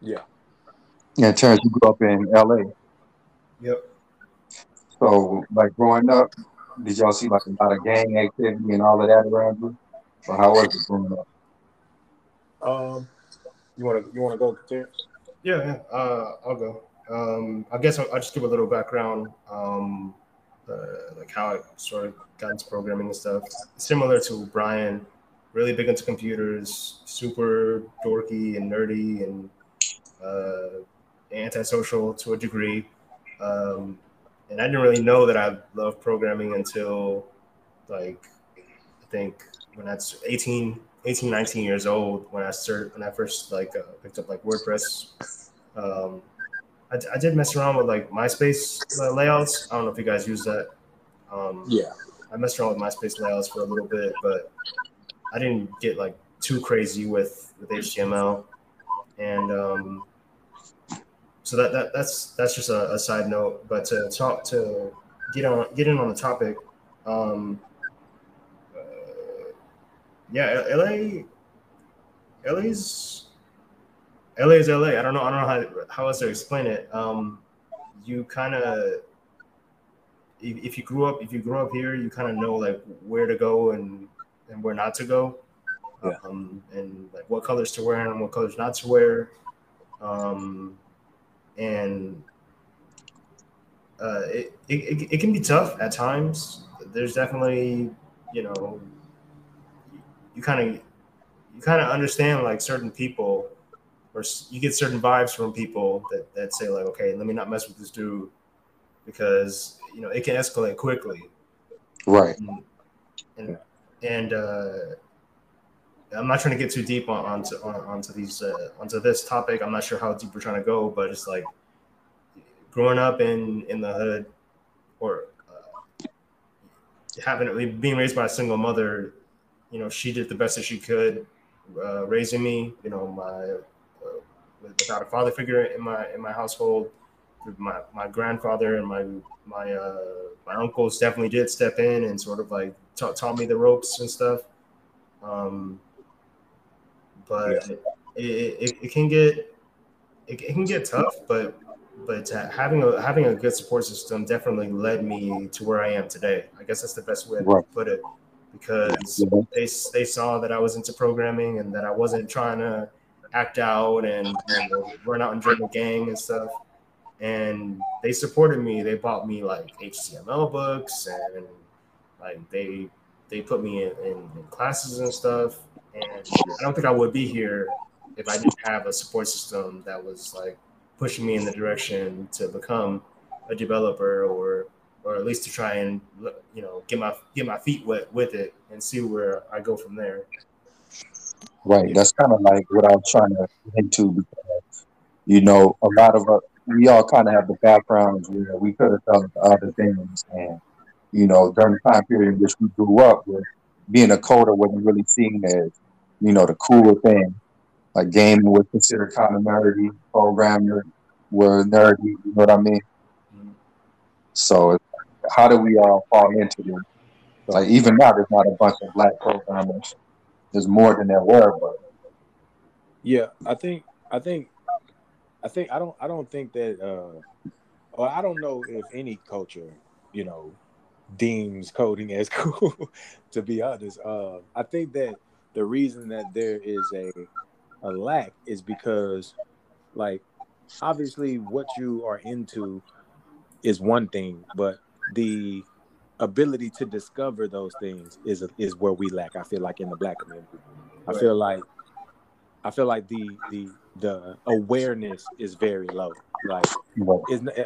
A: Yeah.
D: Yeah, Terrence, you grew up in LA.
C: Yep.
D: So, like, growing up, did y'all see like a lot of gang activity and all of that around you? Or how was it growing up?
A: Um, you want to you want to go, Terrence?
C: Yeah. Uh, I'll go. Um, I guess I'll, I'll just give a little background, um, uh, like how I sort of got into programming and stuff. Similar to Brian, really big into computers, super dorky and nerdy and uh, antisocial to a degree. Um, and I didn't really know that I loved programming until like I think when I was 18, 18, 19 years old when I started when I first like uh, picked up like WordPress. Um, I, I did mess around with like MySpace uh, layouts. I don't know if you guys use that. Um,
A: Yeah.
C: I messed around with MySpace layouts for a little bit, but I didn't get like too crazy with with HTML. And um, so that, that that's that's just a, a side note. But to talk to get on get in on the topic, um, yeah, LA, LA's LA is LA. I don't know. I don't know how how else to explain it. Um, you kind of if, if you grew up if you grew up here, you kind of know like where to go and and where not to go,
A: Yeah.
C: um, and like what colors to wear and what colors not to wear, um, and uh, it, it it can be tough at times. There's definitely you know you kind of you kind of understand like certain people or you get certain vibes from people that, that say like okay let me not mess with this dude because you know it can escalate quickly
D: Right.
C: and and uh, I'm not trying to get too deep on onto on, onto these uh, onto this topic. I'm not sure how deep we're trying to go, but it's like growing up in in the hood or uh, having being raised by a single mother. You know, she did the best that she could uh, raising me. You know, my uh, without a father figure in my in my household. My my grandfather and my my uh, my uncles definitely did step in and sort of like ta- taught me the ropes and stuff. Um, but it, it, it can get it, it can get tough, but but having a having a good support system definitely led me to where I am today. I guess that's the best way
D: Right.
C: to put it because
D: Yeah.
C: they they saw that I was into programming and that I wasn't trying to act out and, run out and join a gang and stuff. And they supported me. They bought me like HTML books and like they they put me in, in, in classes and stuff. And I don't think I would be here if I didn't have a support system that was like pushing me in the direction to become a developer or or at least to try and you know get my get my feet wet with it and see where I go from there.
D: Right. That's kind of like what I'm trying to get into because, you know, a lot of us, we all kind of have the backgrounds where we could have done other things. And, you know, during the time period in which we grew up with, being a coder wasn't really seen as, you know, the cooler thing. Like gaming was considered kind of nerdy, programming were nerdy, you know what I mean? Mm-hmm. So it's how do we all fall into this? Like even now, there's not a bunch of black programmers. There's more than there were, but
A: Yeah, I think I think I think I don't I don't think that uh or I don't know if any culture, you know, deems coding as cool, to be honest. Uh I think that the reason that there is a a lack is because like obviously what you are into is one thing, but the ability to discover those things is is where we lack. I feel like in the black community, I feel like I feel like the the the awareness is very low. Like,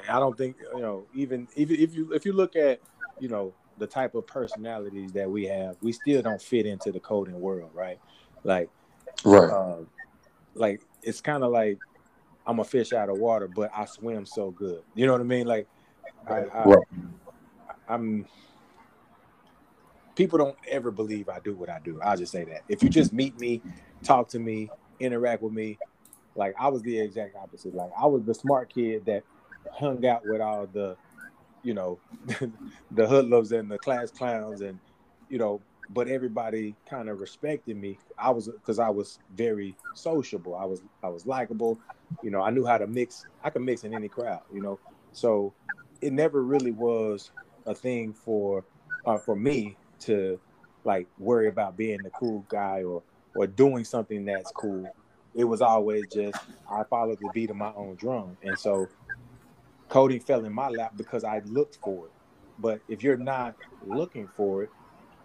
A: I don't think you know even even if you if you look at you know the type of personalities that we have, we still don't fit into the coding world, right? Like,
D: right.
A: Um, like it's kind of like I'm a fish out of water, but I swim so good. You know what I mean? Like, I, I, right. I'm. People don't ever believe I do what I do. I'll just say that. If you just meet me, talk to me, interact with me, like I was the exact opposite. Like I was the smart kid that hung out with all the, you know, the hoodlums and the class clowns, and you know, but everybody kind of respected me. I was because I was very sociable. I was I was likable. You know, I knew how to mix. I could mix in any crowd. You know, so it never really was a thing for uh, for me to like worry about being the cool guy or or doing something that's cool. It was always just I followed the beat of my own drum, and so coding fell in my lap because I looked for it. But if you're not looking for it,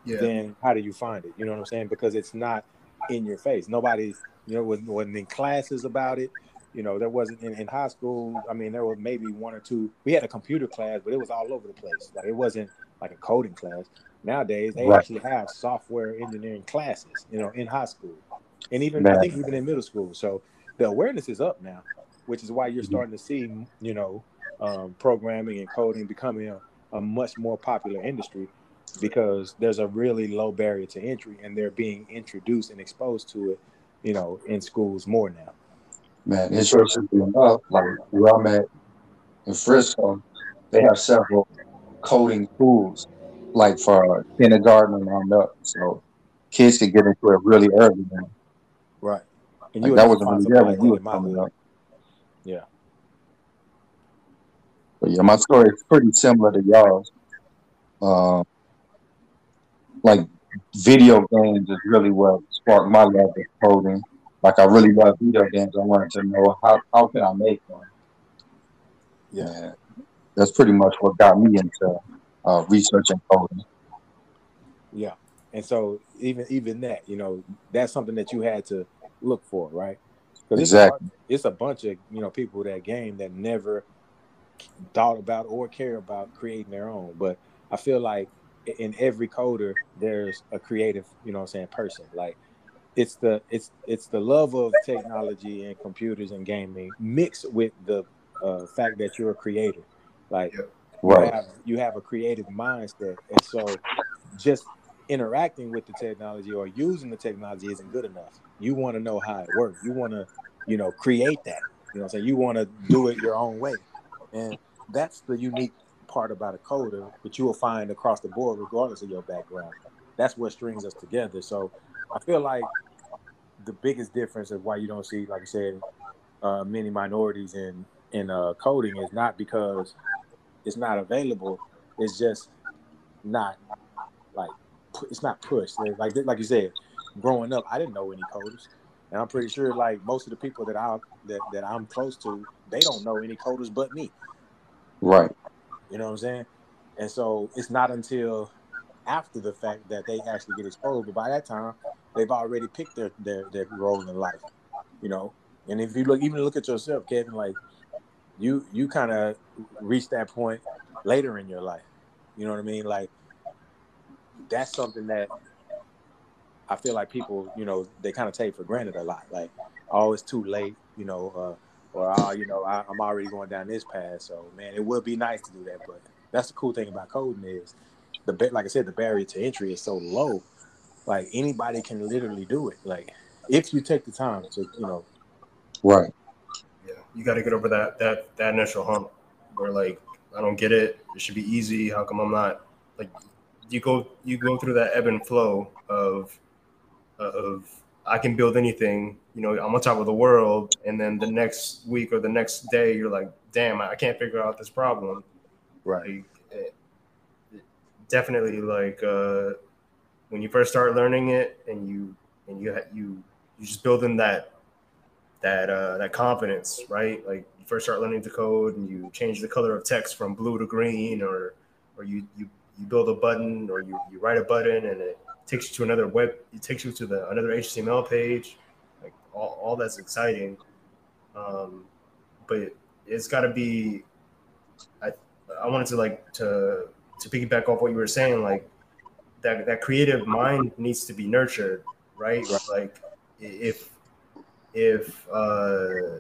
A: yeah. then how do you find it? You know what I'm saying? Because it's not in your face. Nobody's you know, wasn't, wasn't in classes about it. You know, there wasn't in, in high school. I mean, there was maybe one or two. We had a computer class, but it was all over the place. Like it wasn't like a coding class. Nowadays, they right. actually have software engineering classes. You know, in high school, and even Man. I think even in middle school. So the awareness is up now, which is why you're mm-hmm. starting to see, you know, um, programming and coding becoming a, a much more popular industry because there's a really low barrier to entry and they're being introduced and exposed to it, you know, in schools more now.
D: Man, interestingly enough, like where I'm at in Frisco, they have several coding schools, like for kindergarten and on up. So kids can get into it really early
A: now. Right.
D: And like that wasn't really there when we were coming up.
A: Yeah.
D: But yeah, my story is pretty similar to y'all's. Um, like video games is really what sparked my love of coding. Like I really love video games. I wanted to know how how can I make one. Yeah, that's pretty much what got me into uh, researching coding.
A: Yeah, and so even even that, you know, that's something that you had to look for, right?
D: Because exactly.
A: it's, it's a bunch of you know people that game that never thought about or care about creating their own. But I feel like in every coder there's a creative you know i'm saying person like it's the it's it's the love of technology and computers and gaming mixed with the uh, fact that you're a creator. Like right. you, have, you have a creative mindset. And so just interacting with the technology or using the technology isn't good enough. You want to know how it works. You want to you know create that. You know i'm saying? You want to do it your own way. And that's the unique part about a coder, but you will find across the board, regardless of your background. That's what strings us together. So I feel like the biggest difference of why you don't see, like I said, uh, many minorities in in uh, coding is not because it's not available. It's just not like it's not pushed. Like like you said, growing up, I didn't know any coders, and I'm pretty sure like most of the people that I that, that I'm close to, they don't know any coders but me.
D: Right.
A: You know what I'm saying? And so it's not until after the fact that they actually get exposed. But by that time, they've already picked their their, their role in life. You know, and if you look even look at yourself, Kevin, like you you kind of reach that point later in your life. You know what I mean? Like that's something that I feel like people, you know, they kind of take for granted a lot. Like, oh, it's too late. You know, uh, or oh, you know, I, am already going down this path. So man, it would be nice to do that. But that's the cool thing about coding is the like I said, the barrier to entry is so low. Like anybody can literally do it. Like if you take the time to, you know.
D: Right.
C: Yeah, you got to get over that that that initial hump where like I don't get it. It should be easy. How come I'm not like you go you go through that ebb and flow of of I can build anything, you know, I'm on top of the world. And then the next week or the next day, you're like, damn, I can't figure out this problem.
A: Right.
C: Like, definitely like uh, when you first start learning it and you, and you, you, you just build in that, that, uh, that confidence, right? Like you first start learning to code and you change the color of text from blue to green or, or you, you you build a button or you, you write a button and it takes you to another web it takes you to the another html page like all, all that's exciting um, but it's got to be i i wanted to like to to piggyback off what you were saying like that that creative mind needs to be nurtured right, like if if uh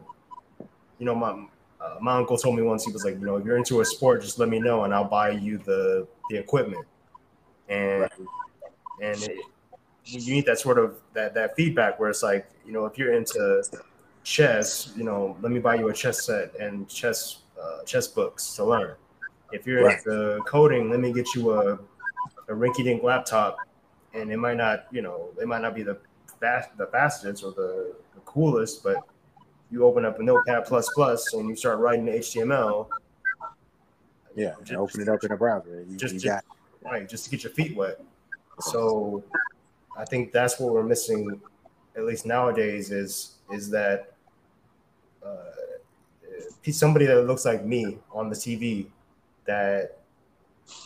C: you know my uh, my uncle told me once he was like, you know, if you're into a sport, just let me know and I'll buy you the the equipment. And right. and it, you need that sort of that that feedback where it's like, you know, if you're into chess, you know, let me buy you a chess set and chess uh, chess books to learn. If you're right. into coding, let me get you a a rinky-dink laptop, and it might not, you know, it might not be the fast the fastest or the, the coolest, but you open up a Notepad plus plus and you start writing HTML.
A: Yeah, just, open it up in a browser.
C: You, just, you got right, just to get your feet wet. So I think that's what we're missing, at least nowadays, is is that uh, somebody that looks like me on the TV that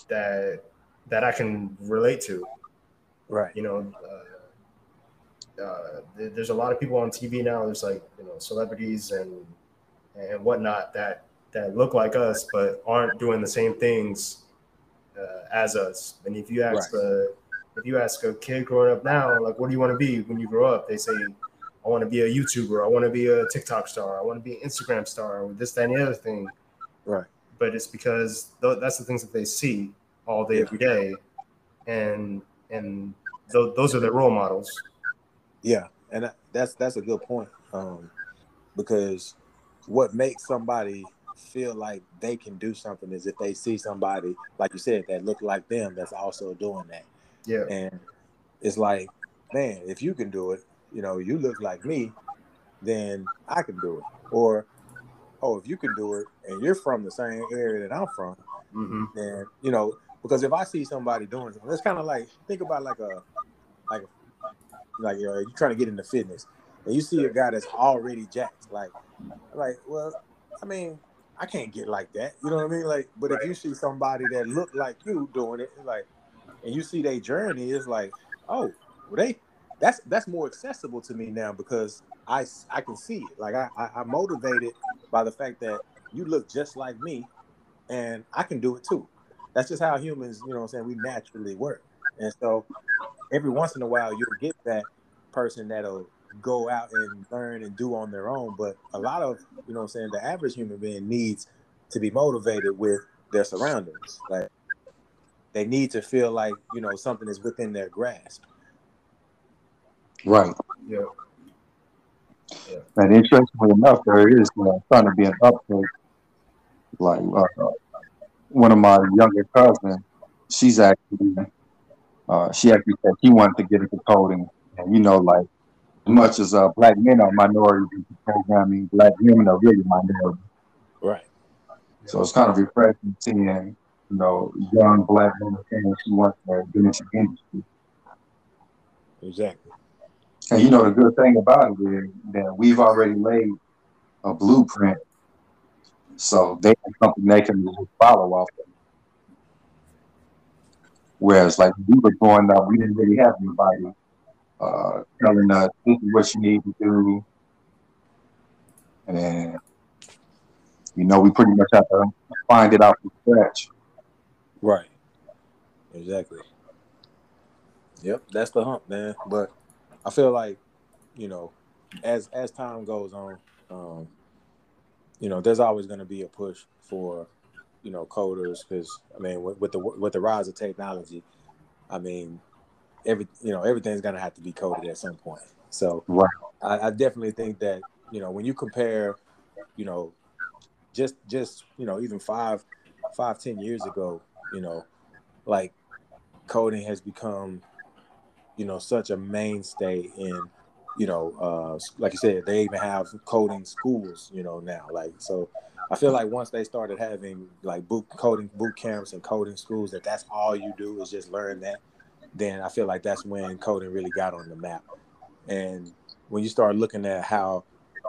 C: that that I can relate to.
A: Right.
C: You know, uh, uh, there's a lot of people on TV now. There's like you know celebrities and and whatnot that that look like us but aren't doing the same things uh, as us. And if you ask right. a if you ask a kid growing up now, like, what do you want to be when you grow up? They say, I want to be a YouTuber. I want to be a TikTok star. I want to be an Instagram star. Or this, that, and the other thing.
A: Right.
C: But it's because th- that's the things that they see all day, every day, and and th- those are their role models.
A: Yeah, and that's that's a good point. Um, because what makes somebody feel like they can do something is if they see somebody, like you said, that look like them that's also doing that.
C: Yeah.
A: And it's like, man, if you can do it, you know, you look like me, then I can do it. Or, oh, if you can do it and you're from the same area that I'm from,
C: mm-hmm.
A: then you know, because if I see somebody doing something, it's kind of like think about like a like a like you're, you're trying to get into fitness, and you see a guy that's already jacked, like, like, well, I mean, I can't get like that. You know what I mean? Like, but right. if you see somebody that look like you doing it, like, and you see their journey, it's like, oh, well, they that's that's more accessible to me now because I I can see it. Like I, I I'm motivated by the fact that you look just like me, and I can do it too. That's just how humans, you know, what I'm saying we naturally work. And so every once in a while you'll get that person that'll go out and learn and do on their own. But a lot of, you know I'm saying, the average human being needs to be motivated with their surroundings. Like they need to feel like, you know, something is within their grasp.
D: Right.
C: Yeah.
D: yeah. And interestingly enough, there is uh, starting to be an uptake. Like uh, one of my younger cousins, she's actually uh, she actually said she wanted to get into coding. And you know, like as much as uh, black men are minorities in programming, black women are really minorities.
A: Right.
D: So it's kind of refreshing seeing, you know, young black women saying she wants to get into the industry.
A: Exactly.
D: And you know, the good thing about it is that we've already laid a blueprint, so they have something they can follow off of. Whereas, like we were growing up, we didn't really have anybody uh, telling us this is what you need to do, and you know, we pretty much have to find it out from scratch.
A: Right. Exactly. Yep, that's the hump, man. But I feel like, you know, as as time goes on, um, you know, there's always going to be a push for you know coders because I mean with, with, the with the rise of technology, I mean every you know everything's gonna have to be coded at some point. So
D: right.
A: I, I definitely think that you know when you compare, you know, just just you know even five five ten years ago, you know, like coding has become you know such a mainstay in you know, uh, like you said, they even have coding schools, you know, now. Like, so I feel like once they started having like boot coding boot camps and coding schools, that that's all you do is just learn that. Then I feel like that's when coding really got on the map. And when you start looking at how,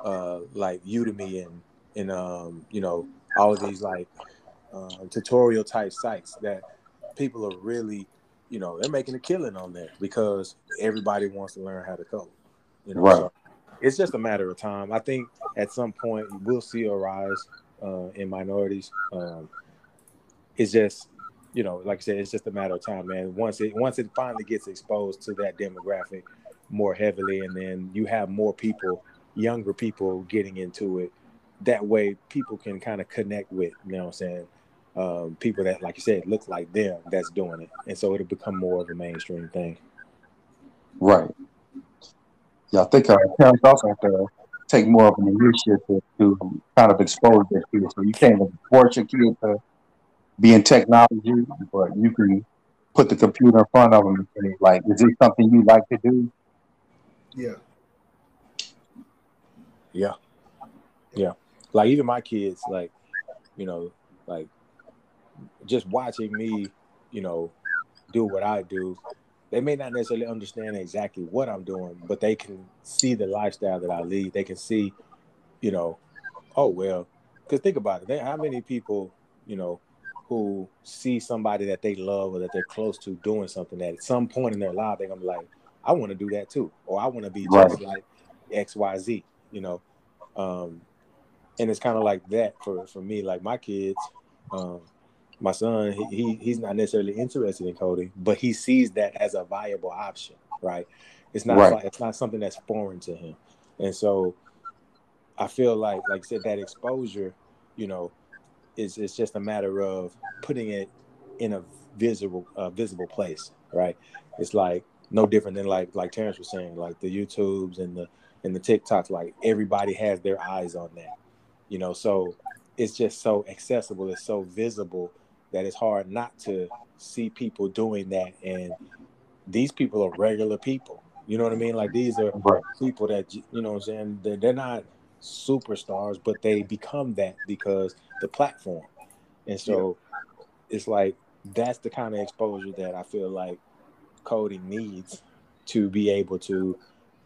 A: uh, like Udemy and and um, you know, all of these like uh, tutorial type sites that people are really, you know, they're making a killing on there because everybody wants to learn how to code. You know,
D: Right.
A: so it's just a matter of time. I think at some point we'll see a rise uh, in minorities. Um, it's just, you know, like I said, it's just a matter of time, man. Once it once it finally gets exposed to that demographic more heavily, and then you have more people, younger people, getting into it. That way, people can kind of connect with, you know, what I'm saying, um, people that, like you said, look like them that's doing it, and so it'll become more of a mainstream thing.
D: Right. Yeah, I think uh, parents also have to take more of an initiative to kind of expose their kids. So you can't even force your kid to be in technology, but you can put the computer in front of them and say, like, is this something you like to do?
C: Yeah.
A: Yeah. Yeah. Like even my kids, like, you know, like just watching me, you know, do what I do, they may not necessarily understand exactly what I'm doing, but they can see the lifestyle that I lead. They can see, you know, oh well, because think about it. They, how many people, you know, who see somebody that they love or that they're close to doing something that at some point in their life they're gonna be like, I want to do that too, or I want to be just like X, Y, Z, you know. Um, and it's kind of like that for for me. Like my kids, um, my son, he, he he's not necessarily interested in coding, but he sees that as a viable option, right? It's not
D: Right.
A: it's not something that's foreign to him, and so I feel like, like I said, that exposure, you know, is it's just a matter of putting it in a visible uh, visible place, right? It's like no different than like like Terrence was saying, like the YouTubes and the and the TikToks, like everybody has their eyes on that, you know. So it's just so accessible, it's so visible that it's hard not to see people doing that. And these people are regular people, you know what I mean? Like these are
D: Right.
A: people that you know what I'm saying. They're, they're not superstars, but they become that because the platform. And so it's like that's the kind of exposure that I feel like Cody needs to be able to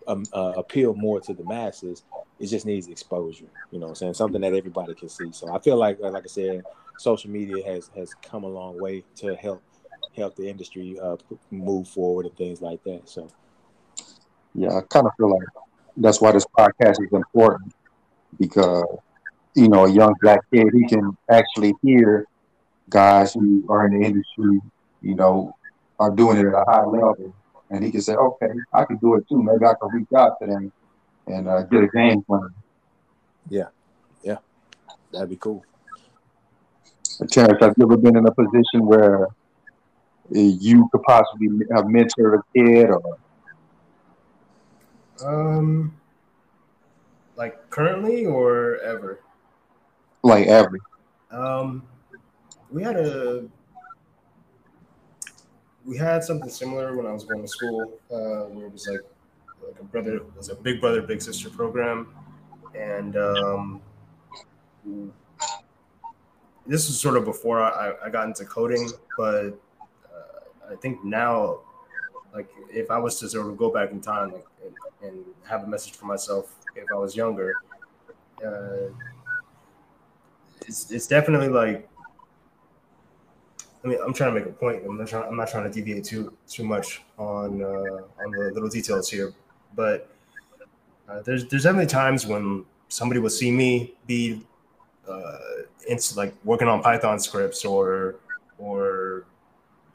A: um, uh, appeal more to the masses. It just needs exposure, you know what I'm saying? Something that everybody can see. So I feel like, like I said, social media has has come a long way to help help the industry uh, move forward and things like that. So
D: Yeah, I kind of feel like that's why this podcast is important because you know a young black kid he can actually hear guys who are in the industry, you know, are doing it at a high level, and he can say, okay, I can do it too. Maybe I can reach out to them and uh, get a game plan.
A: Yeah, yeah, that'd be cool.
D: Terrence, have you ever been in a position where uh, you could possibly have mentored a kid or
C: Um, like currently or ever?
D: like ever?
C: Um, we had a we had something similar when I was going to school, uh, where it was like like a brother it was a big brother big sister program, and um, this was sort of before I, I got into coding, but uh, I think now, like if I was to sort of go back in time like, and, and have a message for myself if I was younger. Uh, it's, it's definitely like I mean I'm trying to make a point. I'm not trying I'm not trying to deviate too too much on uh, on the little details here, but uh, there's there's definitely times when somebody will see me be uh, into like working on Python scripts or or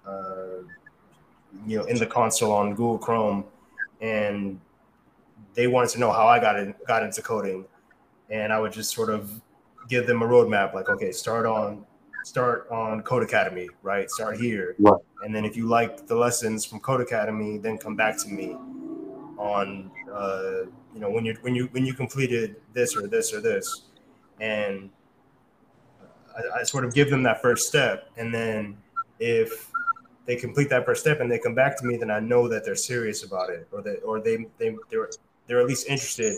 C: uh, you know in the console on Google Chrome, and they wanted to know how I got in, got into coding, and I would just sort of give them a roadmap like okay start on start on Codecademy right? Start here.
D: Right.
C: and then if you like the lessons from Codecademy then come back to me on uh, you know when you when you when you completed this or this or this. And I, I sort of give them that first step and then if they complete that first step and they come back to me then i know that they're serious about it or that or they they they're they're at least interested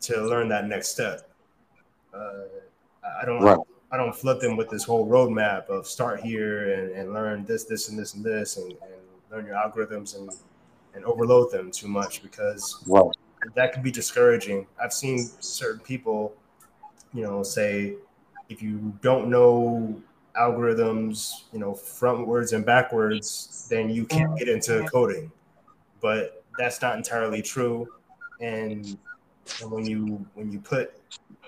C: to learn that next step uh, I don't
D: Right.
C: I don't flood them with this whole roadmap of start here and, and learn this, this, and this, and this, and, and learn your algorithms and and overload them too much because
D: Right.
C: that can be discouraging. I've seen certain people, you know, say if you don't know algorithms, you know, frontwards and backwards, then you can't get into coding. But that's not entirely true. And, and when you when you put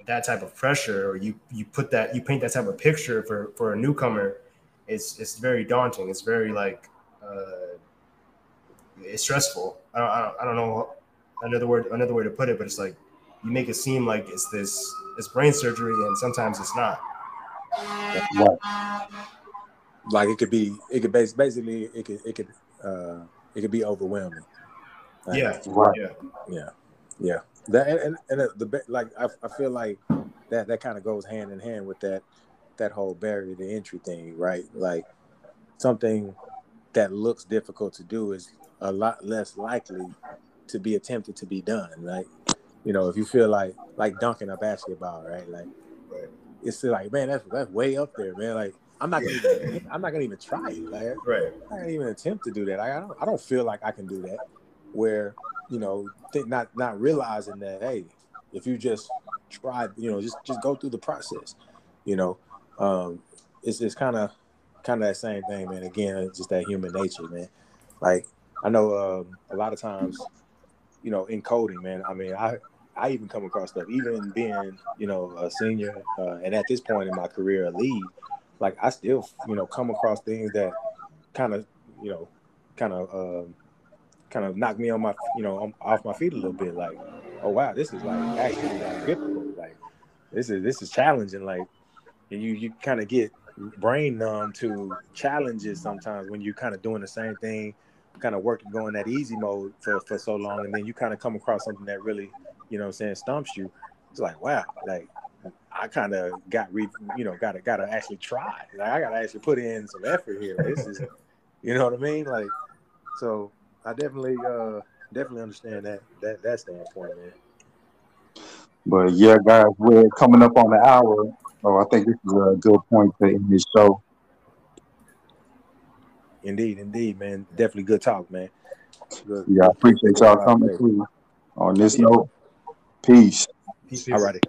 C: that type of pressure or you you put that you paint that type of picture for for a newcomer, it's it's very daunting. It's very like uh, it's stressful. I don't, I don't I don't know another word another way to put it, but it's like you make it seem like it's this it's brain surgery and sometimes it's not.
A: Right. Like it could be, it could base, basically, it could, it could, uh, it could be overwhelming.
C: Like, yeah, right. Yeah,
A: yeah, yeah. That and, and the like, I, I feel like that that kind of goes hand in hand with that that whole barrier to entry thing, right? Like something that looks difficult to do is a lot less likely to be attempted to be done. Like, you know, if you feel like like dunking a basketball, right? Like it's like, man, that's that's way up there, man. Like I'm not gonna even, I'm not gonna even try it. Like,
C: right.
A: I can't even attempt to do that. I, I don't I don't feel like I can do that. Where you know, think not not realizing that hey, if you just try, you know, just just go through the process. You know, um, it's it's kind of kind of that same thing, man. Again, it's just that human nature, man. Like I know um, a lot of times, you know, in coding, man. I mean, I I even come across stuff, even being, you know, a senior, uh, and at this point in my career, a lead, like I still, you know, come across things that kind of, you know, kind of, um, kind of knock me on my, you know, off my feet a little bit. Like, oh wow, this is like actually like difficult. Like, this is this is challenging. Like, and you you kind of get brain numb to challenges sometimes when you're kind of doing the same thing, kind of working going that easy mode for for so long, and then you kind of come across something that really you know what I'm saying, stumps you, it's like, wow, like I kind of got re, you know, gotta gotta actually try. Like I gotta actually put in some effort here. This is, you know what I mean? Like, so I definitely, uh, definitely understand that that that standpoint, man.
D: But yeah, guys, we're coming up on the hour, so I think this is a good point to end this show.
A: Indeed, indeed, man. Definitely good talk, man.
D: Good. Yeah, I appreciate y'all coming through. On this note, Peace.
A: Peace. All righty.